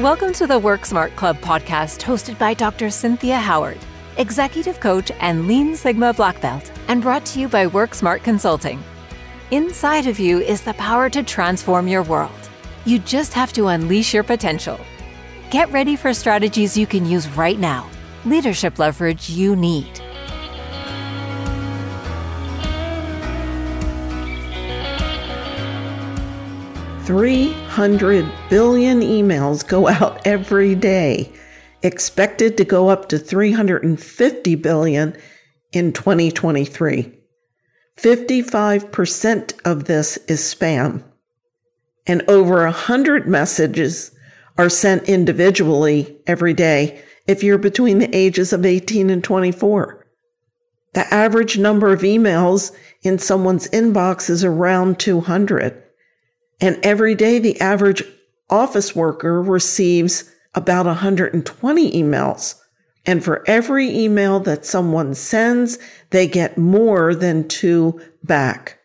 Welcome to the Work Smart Club podcast hosted by Dr. Cynthia Howard, executive coach and Lean Sigma Black Belt, and brought to you by Work Smart Consulting. Inside of you is the power to transform your world. You just have to unleash your potential. Get ready for strategies you can use right now, leadership leverage you need. Three hundred billion emails go out every day, expected to go up to 350 billion in 2023. 55% of this is spam. And over 100 messages are sent individually every day if you're between the ages of 18 and 24. The average number of emails in someone's inbox is around 200. And every day, the average office worker receives about 120 emails. And for every email that someone sends, they get more than two back.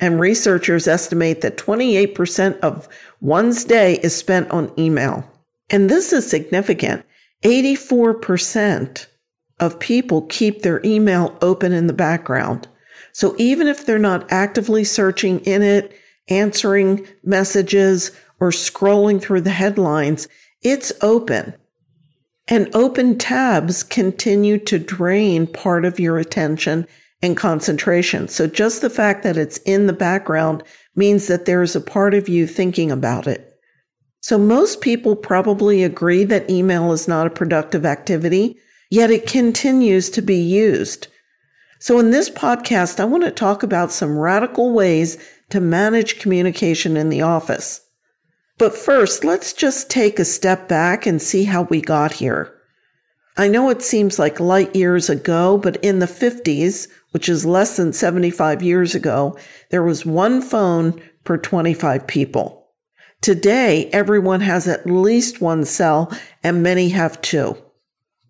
And researchers estimate that 28% of one's day is spent on email. And this is significant. 84% of people keep their email open in the background. So even if they're not actively searching in it, answering messages, or scrolling through the headlines, it's open. And open tabs continue to drain part of your attention and concentration. So just the fact that it's in the background means that there's a part of you thinking about it. So most people probably agree that email is not a productive activity, yet it continues to be used. So in this podcast, I want to talk about some radical ways to manage communication in the office. But first, let's just take a step back and see how we got here. I know it seems like light years ago, but in the 50s, which is less than 75 years ago, there was one phone per 25 people. Today, everyone has at least one cell and many have two.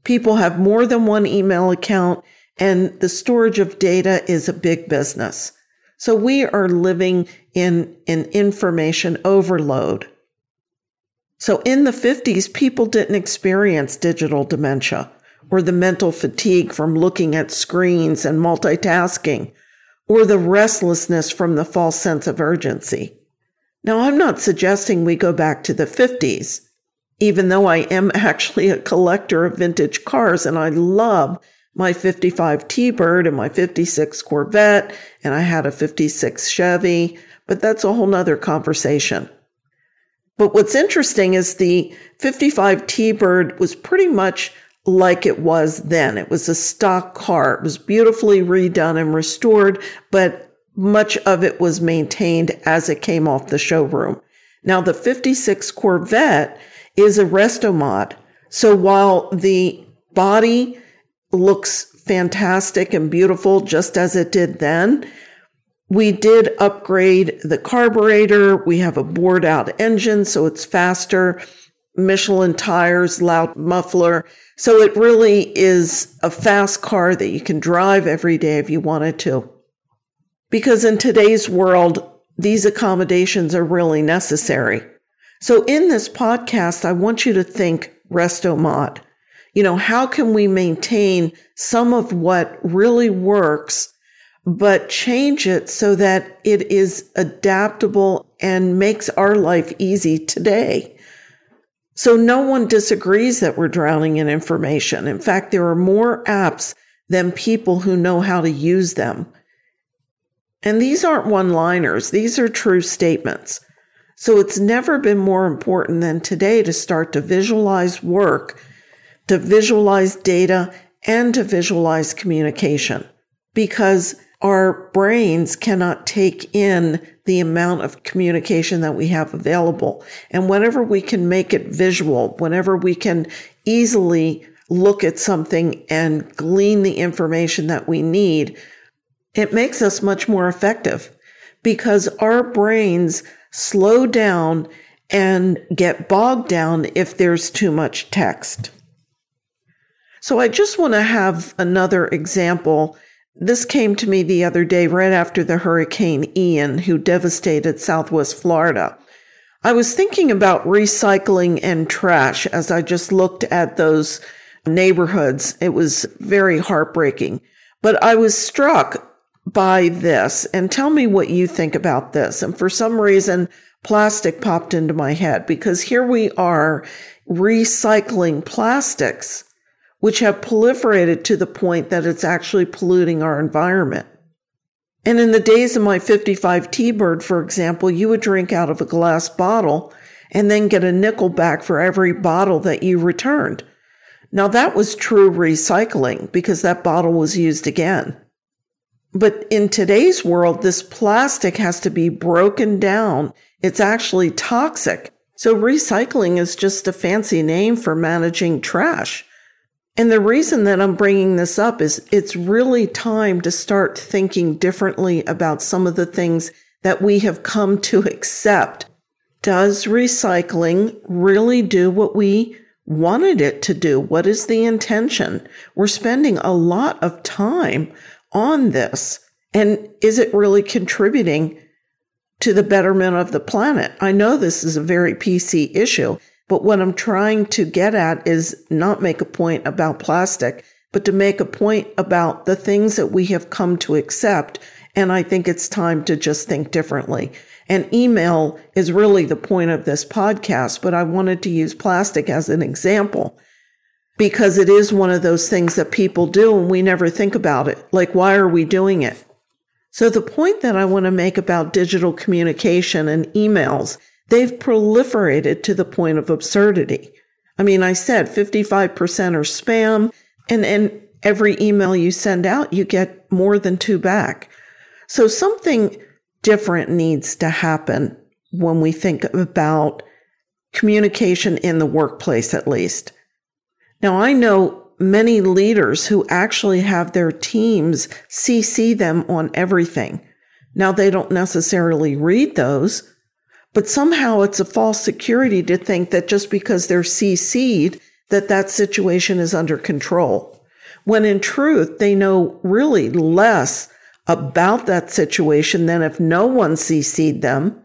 People have more than one email account and the storage of data is a big business. So we are living in an information overload. So in the 50s, people didn't experience digital dementia or the mental fatigue from looking at screens and multitasking or the restlessness from the false sense of urgency. Now, I'm not suggesting we go back to the 50s, even though I am actually a collector of vintage cars and I love my 55 T-Bird and my 56 Corvette, and I had a 56 Chevy, but that's a whole nother conversation. But what's interesting is the 55 T-Bird was pretty much like it was then. It was a stock car. It was beautifully redone and restored, but much of it was maintained as it came off the showroom. Now the 56 Corvette is a resto mod. So while the body looks fantastic and beautiful just as it did then. We did upgrade the carburetor. We have a bored out engine, so it's faster. Michelin tires, loud muffler. So it really is a fast car that you can drive every day if you wanted to. Because in today's world, these accommodations are really necessary. So in this podcast, I want you to think resto mod you know, how can we maintain some of what really works, but change it so that it is adaptable and makes our life easy today? So no one disagrees that we're drowning in information. In fact, there are more apps than people who know how to use them. And these aren't one liners. These are true statements. So it's never been more important than today to start to visualize work to visualize data and to visualize communication because our brains cannot take in the amount of communication that we have available. And whenever we can make it visual, whenever we can easily look at something and glean the information that we need, it makes us much more effective because our brains slow down and get bogged down if there's too much text. So I just want to have another example. This came to me the other day right after the Hurricane Ian, who devastated Southwest Florida. I was thinking about recycling and trash as I just looked at those neighborhoods. It was very heartbreaking. But I was struck by this and tell me what you think about this. And for some reason, plastic popped into my head because here we are recycling plastics, which have proliferated to the point that it's actually polluting our environment. And in the days of my 55 T-Bird, for example, you would drink out of a glass bottle and then get a nickel back for every bottle that you returned. Now that was true recycling because that bottle was used again. But in today's world, this plastic has to be broken down. It's actually toxic. So recycling is just a fancy name for managing trash. And the reason that I'm bringing this up is it's really time to start thinking differently about some of the things that we have come to accept. Does recycling really do what we wanted it to do? What is the intention? We're spending a lot of time on this. And is it really contributing to the betterment of the planet? I know this is a very PC issue, but what I'm trying to get at is not make a point about plastic, but to make a point about the things that we have come to accept. And I think it's time to just think differently. And email is really the point of this podcast, but I wanted to use plastic as an example because it is one of those things that people do and we never think about it. Like, why are we doing it? So the point that I want to make about digital communication and emails, they've proliferated to the point of absurdity. I mean, I said 55% are spam and, and every email you send out, you get more than two back. So something different needs to happen when we think about communication in the workplace, at least. Now, I know many leaders who actually have their teams CC them on everything. Now, they don't necessarily read those, but somehow it's a false security to think that just because they're CC'd, that that situation is under control. When in truth, they know really less about that situation than if no one CC'd them,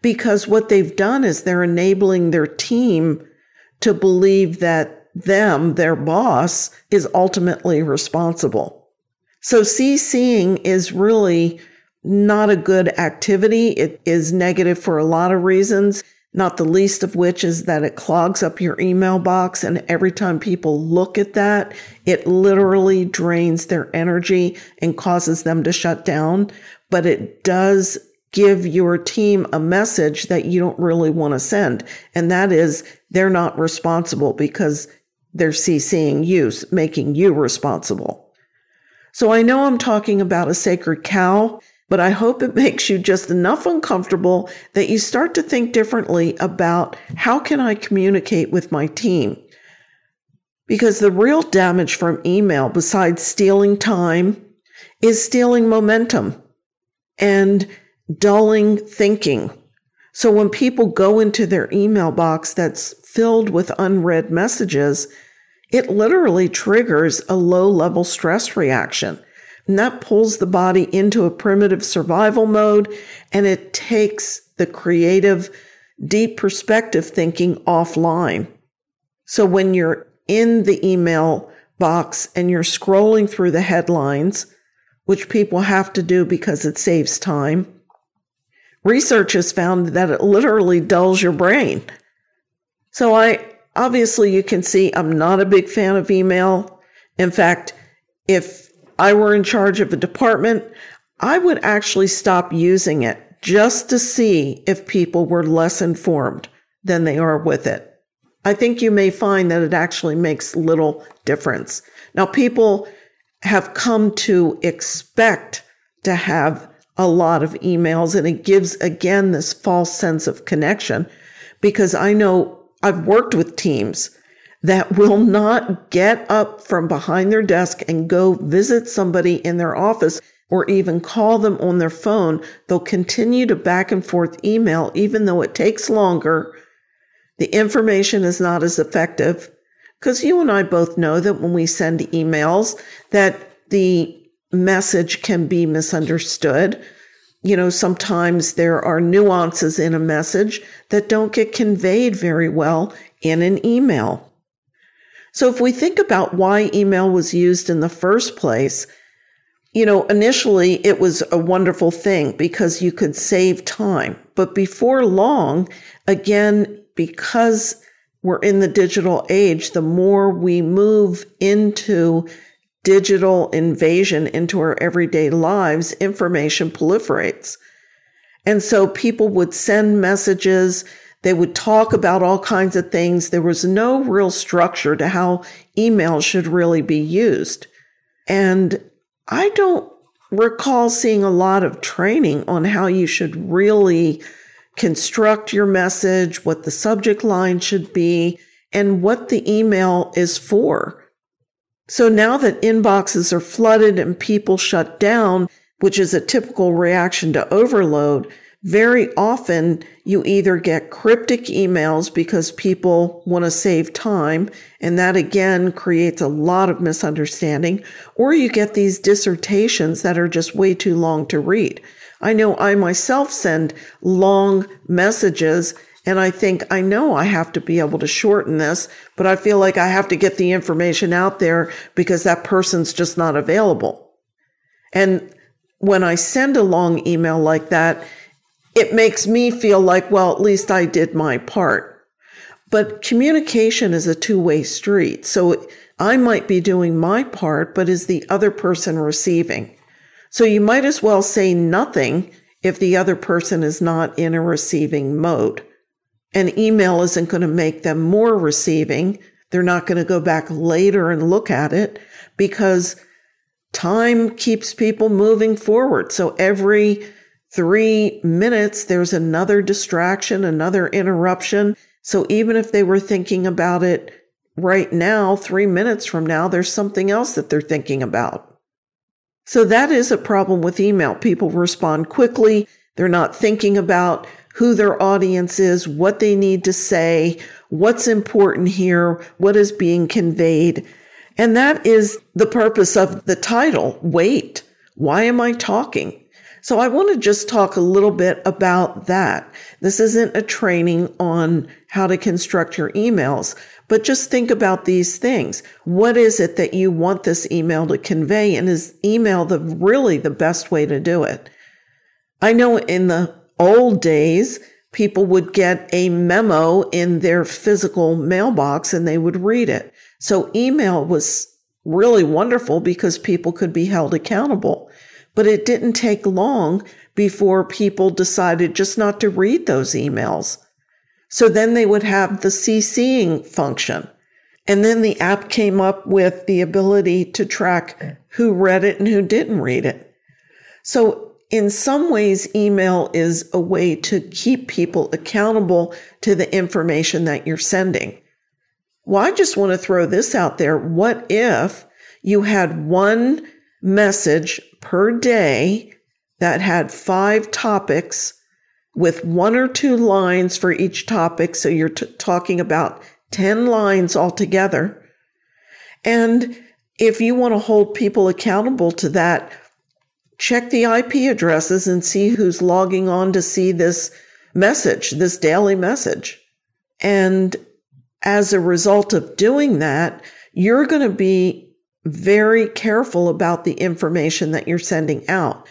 because what they've done is they're enabling their team to believe that them, their boss, is ultimately responsible. So CCing is really not a good activity. It is negative for a lot of reasons, not the least of which is that it clogs up your email box. And every time people look at that, it literally drains their energy and causes them to shut down. But it does give your team a message that you don't really want to send. And that is they're not responsible because they're CCing you, making you responsible. So I know I'm talking about a sacred cow, but I hope it makes you just enough uncomfortable that you start to think differently about how can I communicate with my team? Because the real damage from email, besides stealing time, is stealing momentum and dulling thinking. So when people go into their email box that's filled with unread messages, it literally triggers a low level stress reaction. And that pulls the body into a primitive survival mode and it takes the creative, deep perspective thinking offline. So when you're in the email box and you're scrolling through the headlines, which people have to do because it saves time, research has found that it literally dulls your brain. So I, Obviously, you can see I'm not a big fan of email. In fact, if I were in charge of a department, I would actually stop using it just to see if people were less informed than they are with it. I think you may find that it actually makes little difference. Now, people have come to expect to have a lot of emails, and it gives again this false sense of connection because I know I've worked with teams that will not get up from behind their desk and go visit somebody in their office or even call them on their phone. They'll continue to back and forth email, even though it takes longer. The information is not as effective because you and I both know that when we send emails that the message can be misunderstood. you know, sometimes there are nuances in a message that don't get conveyed very well in an email. So if we think about why email was used in the first place, you know, initially it was a wonderful thing because you could save time. But before long, again, because we're in the digital age, the more we move into digital invasion into our everyday lives, information proliferates. And so people would send messages, they would talk about all kinds of things. There was no real structure to how email should really be used. And I don't recall seeing a lot of training on how you should really construct your message, what the subject line should be, and what the email is for. So now that inboxes are flooded and people shut down, which is a typical reaction to overload, very often you either get cryptic emails because people want to save time, and that again creates a lot of misunderstanding, or you get these dissertations that are just way too long to read. I know I myself send long messages and I think I know I have to be able to shorten this, but I feel like I have to get the information out there because that person's just not available. And when I send a long email like that, it makes me feel like, well, at least I did my part. But communication is a two way street. So I might be doing my part, but is the other person receiving? So you might as well say nothing if the other person is not in a receiving mode. An email isn't going to make them more receiving. They're not going to go back later and look at it because time keeps people moving forward. So every three minutes, there's another distraction, another interruption. So even if they were thinking about it right now, three minutes from now, there's something else that they're thinking about. So that is a problem with email. People respond quickly. They're not thinking about who their audience is, what they need to say, what's important here, what is being conveyed. And that is the purpose of the title. Wait, why am I talking? So I want to just talk a little bit about that. This isn't a training on how to construct your emails, but just think about these things. What is it that you want this email to convey? And is email the really the best way to do it? I know in the old days, people would get a memo in their physical mailbox and they would read it. So email was really wonderful because people could be held accountable. But it didn't take long before people decided just not to read those emails. So then they would have the CCing function. And then the app came up with the ability to track who read it and who didn't read it. So in some ways, email is a way to keep people accountable to the information that you're sending. Well, I just want to throw this out there. What if you had one message per day that had five topics with one or two lines for each topic. So you're t- talking about 10 lines altogether. And if you want to hold people accountable to that, check the IP addresses and see who's logging on to see this message, this daily message. And as a result of doing that, you're going to be very careful about the information that you're sending out.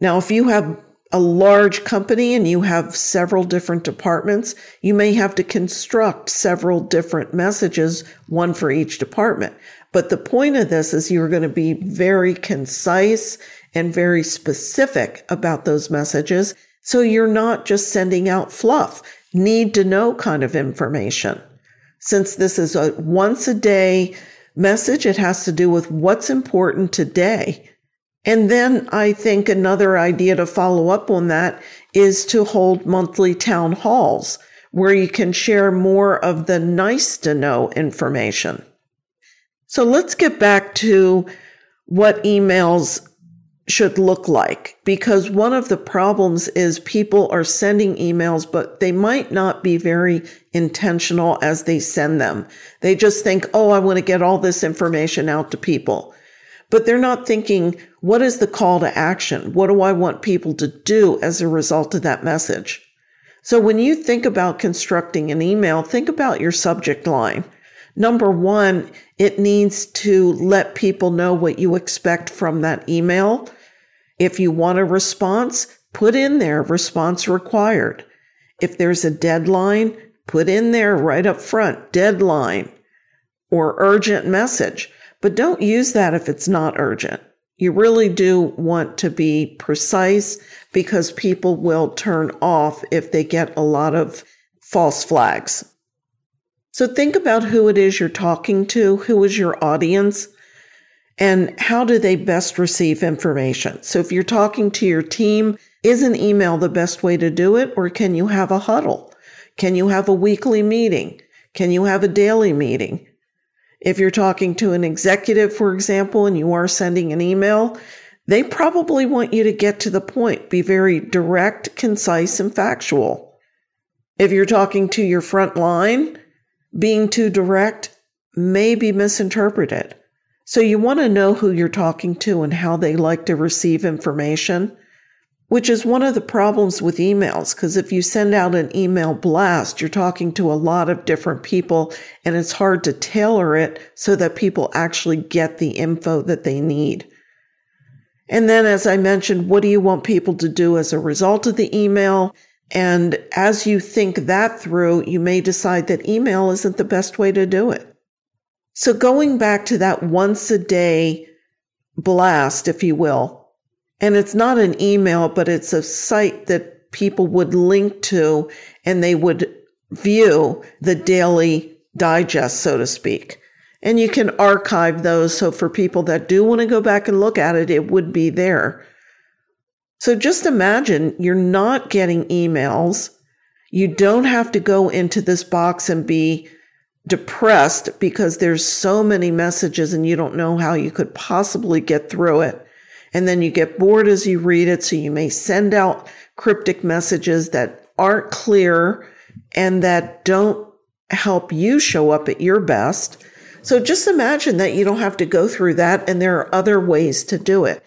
Now, if you have a large company and you have several different departments, you may have to construct several different messages, one for each department. But the point of this is you're going to be very concise and very specific about those messages. So you're not just sending out fluff, need to know kind of information. Since this is a once a day message. It has to do with what's important today. And then I think another idea to follow up on that is to hold monthly town halls where you can share more of the nice to know information. So let's get back to what emails should look like because one of the problems is people are sending emails, but they might not be very intentional as they send them. They just think, Oh, I want to get all this information out to people. but they're not thinking, what is the call to action? What do I want people to do as a result of that message? So when you think about constructing an email, think about your subject line. Number one, it needs to let people know what you expect from that email. If you want a response, put in there response required. If there's a deadline, put in there right up front deadline or urgent message. But don't use that if it's not urgent. You really do want to be precise because people will turn off if they get a lot of false flags. So think about who it is you're talking to, who is your audience, and how do they best receive information. So if you're talking to your team, is an email the best way to do it, or can you have a huddle? Can you have a weekly meeting? Can you have a daily meeting? If you're talking to an executive, for example, and you are sending an email, they probably want you to get to the point, be very direct, concise, and factual. If you're talking to your front line, being too direct may be misinterpreted. So you want to know who you're talking to and how they like to receive information, which is one of the problems with emails. Because if you send out an email blast, you're talking to a lot of different people and it's hard to tailor it so that people actually get the info that they need. And then, as I mentioned, what do you want people to do as a result of the email? And as you think that through, you may decide that email isn't the best way to do it. So going back to that once a day blast, if you will, and it's not an email, but it's a site that people would link to and they would view the daily digest, so to speak. And you can archive those. So for people that do want to go back and look at it, it would be there. So just imagine you're not getting emails. You don't have to go into this box and be depressed because there's so many messages and you don't know how you could possibly get through it. And then you get bored as you read it. So you may send out cryptic messages that aren't clear and that don't help you show up at your best. So just imagine that you don't have to go through that and there are other ways to do it.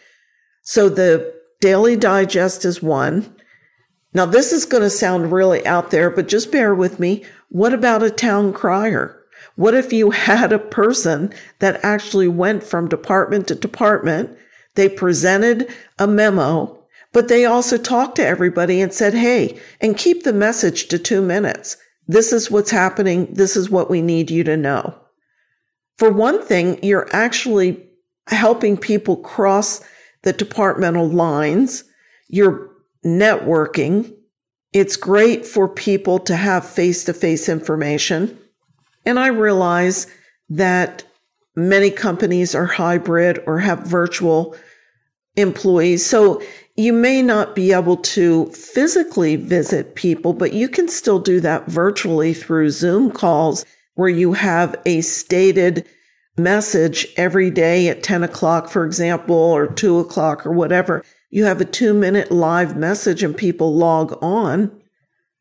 So the Daily Digest is one. Now, this is going to sound really out there, but just bear with me. What about a town crier? What if you had a person that actually went from department to department? They presented a memo, but they also talked to everybody and said, Hey, and keep the message to two minutes. This is what's happening. This is what we need you to know. For one thing, you're actually helping people cross the departmental lines. You're networking. It's great for people to have face to face information. And I realize that many companies are hybrid or have virtual employees. So you may not be able to physically visit people, but you can still do that virtually through Zoom calls where you have a stated message every day at 10 o'clock, for example, or two o'clock or whatever. You have a two minute live message and people log on.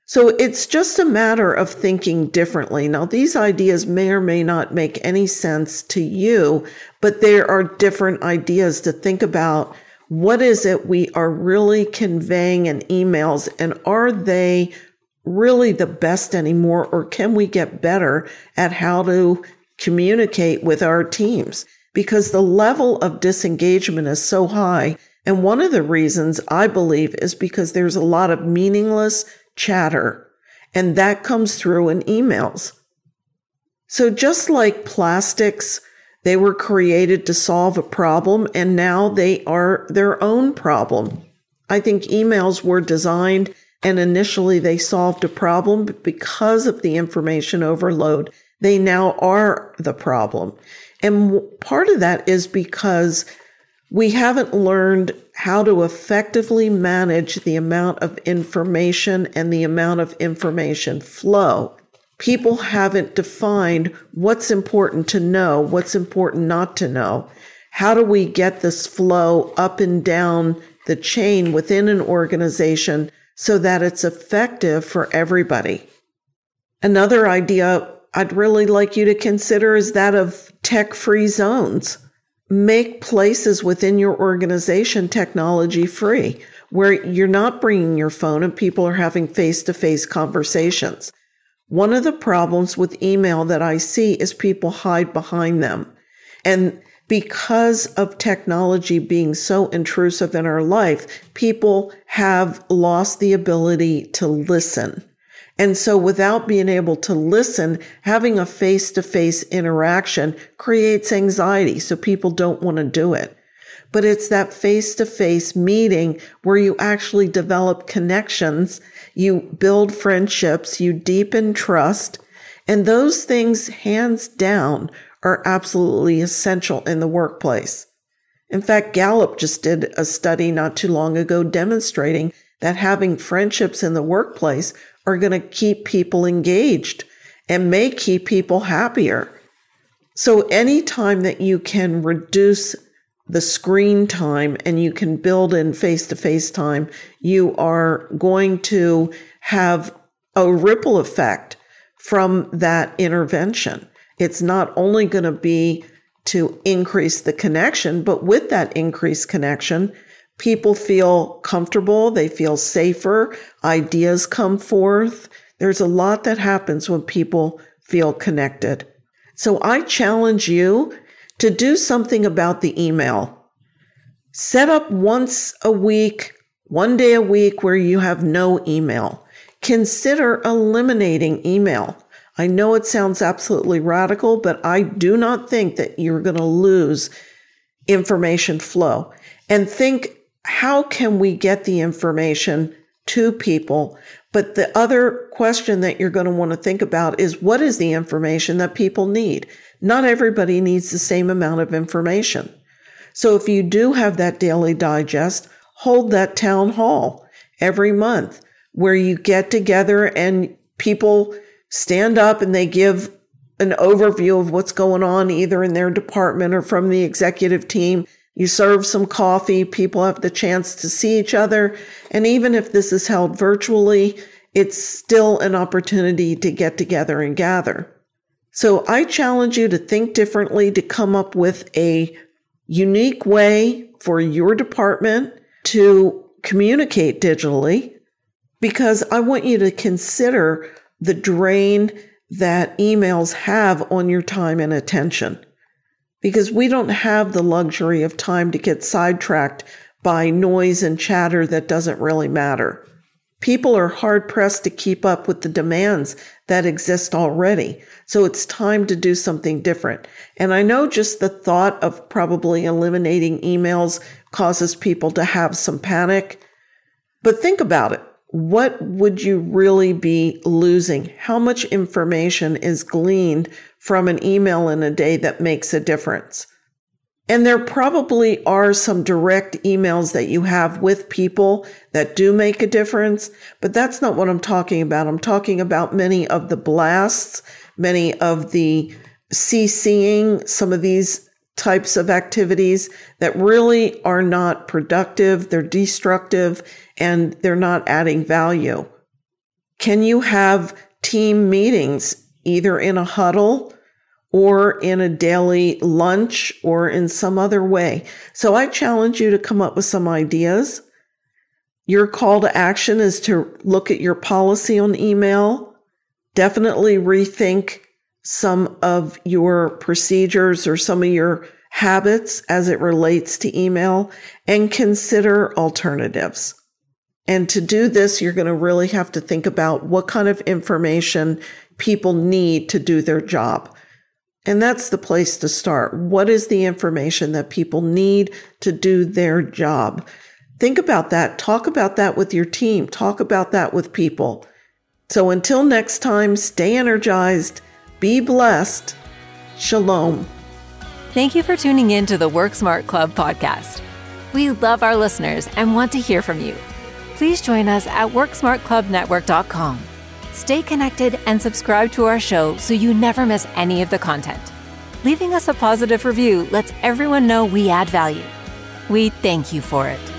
So it's just a matter of thinking differently. Now, these ideas may or may not make any sense to you, but there are different ideas to think about. What is it we are really conveying in emails and are they really the best anymore or can we get better at how to communicate with our teams because the level of disengagement is so high. And one of the reasons I believe is because there's a lot of meaningless chatter and that comes through in emails. So just like plastics, they were created to solve a problem and now they are their own problem. I think emails were designed and initially they solved a problem because of the information overload they now are the problem. And part of that is because we haven't learned how to effectively manage the amount of information and the amount of information flow. People haven't defined what's important to know, what's important not to know. How do we get this flow up and down the chain within an organization so that it's effective for everybody? Another idea I'd really like you to consider is that of tech free zones. make places within your organization technology free where you're not bringing your phone and people are having face to face conversations. One of the problems with email that I see is people hide behind them. And because of technology being so intrusive in our life, people have lost the ability to listen. And so without being able to listen, having a face to face interaction creates anxiety. So people don't want to do it. But it's that face to face meeting where you actually develop connections. You build friendships. You deepen trust. And those things hands down are absolutely essential in the workplace. In fact, Gallup just did a study not too long ago demonstrating that having friendships in the workplace are going to keep people engaged and may keep people happier. So anytime that you can reduce the screen time and you can build in face to face time, you are going to have a ripple effect from that intervention. It's not only going to be to increase the connection, but with that increased connection, people feel comfortable, they feel safer, ideas come forth. There's a lot that happens when people feel connected. So I challenge you to do something about the email. Set up once a week, one day a week where you have no email. Consider eliminating email. I know it sounds absolutely radical, but I do not think that you're going to lose information flow. And think, how can we get the information to people? But the other question that you're going to want to think about is what is the information that people need? Not everybody needs the same amount of information. So if you do have that daily digest, hold that town hall every month where you get together and people stand up and they give an overview of what's going on either in their department or from the executive team. You serve some coffee. People have the chance to see each other. And even if this is held virtually, it's still an opportunity to get together and gather. So I challenge you to think differently, to come up with a unique way for your department to communicate digitally because I want you to consider the drain that emails have on your time and attention. Because we don't have the luxury of time to get sidetracked by noise and chatter that doesn't really matter. People are hard pressed to keep up with the demands that exist already. So it's time to do something different. And I know just the thought of probably eliminating emails causes people to have some panic. But think about it what would you really be losing? How much information is gleaned from an email in a day that makes a difference? And there probably are some direct emails that you have with people that do make a difference, but that's not what I'm talking about. I'm talking about many of the blasts, many of the CCing, some of these types of activities that really are not productive. They're destructive and they're not adding value. Can you have team meetings either in a huddle or in a daily lunch or in some other way? So I challenge you to come up with some ideas. Your call to action is to look at your policy on email. Definitely rethink some of your procedures or some of your habits as it relates to email and consider alternatives. And to do this, you're going to really have to think about what kind of information people need to do their job. And that's the place to start. What is the information that people need to do their job? Think about that. Talk about that with your team. Talk about that with people. So until next time, stay energized, be blessed. Shalom. Thank you for tuning in to the Work Smart Club podcast. We love our listeners and want to hear from you please join us at WorksmartClubNetwork.com. Stay connected and subscribe to our show so you never miss any of the content. Leaving us a positive review lets everyone know we add value. We thank you for it.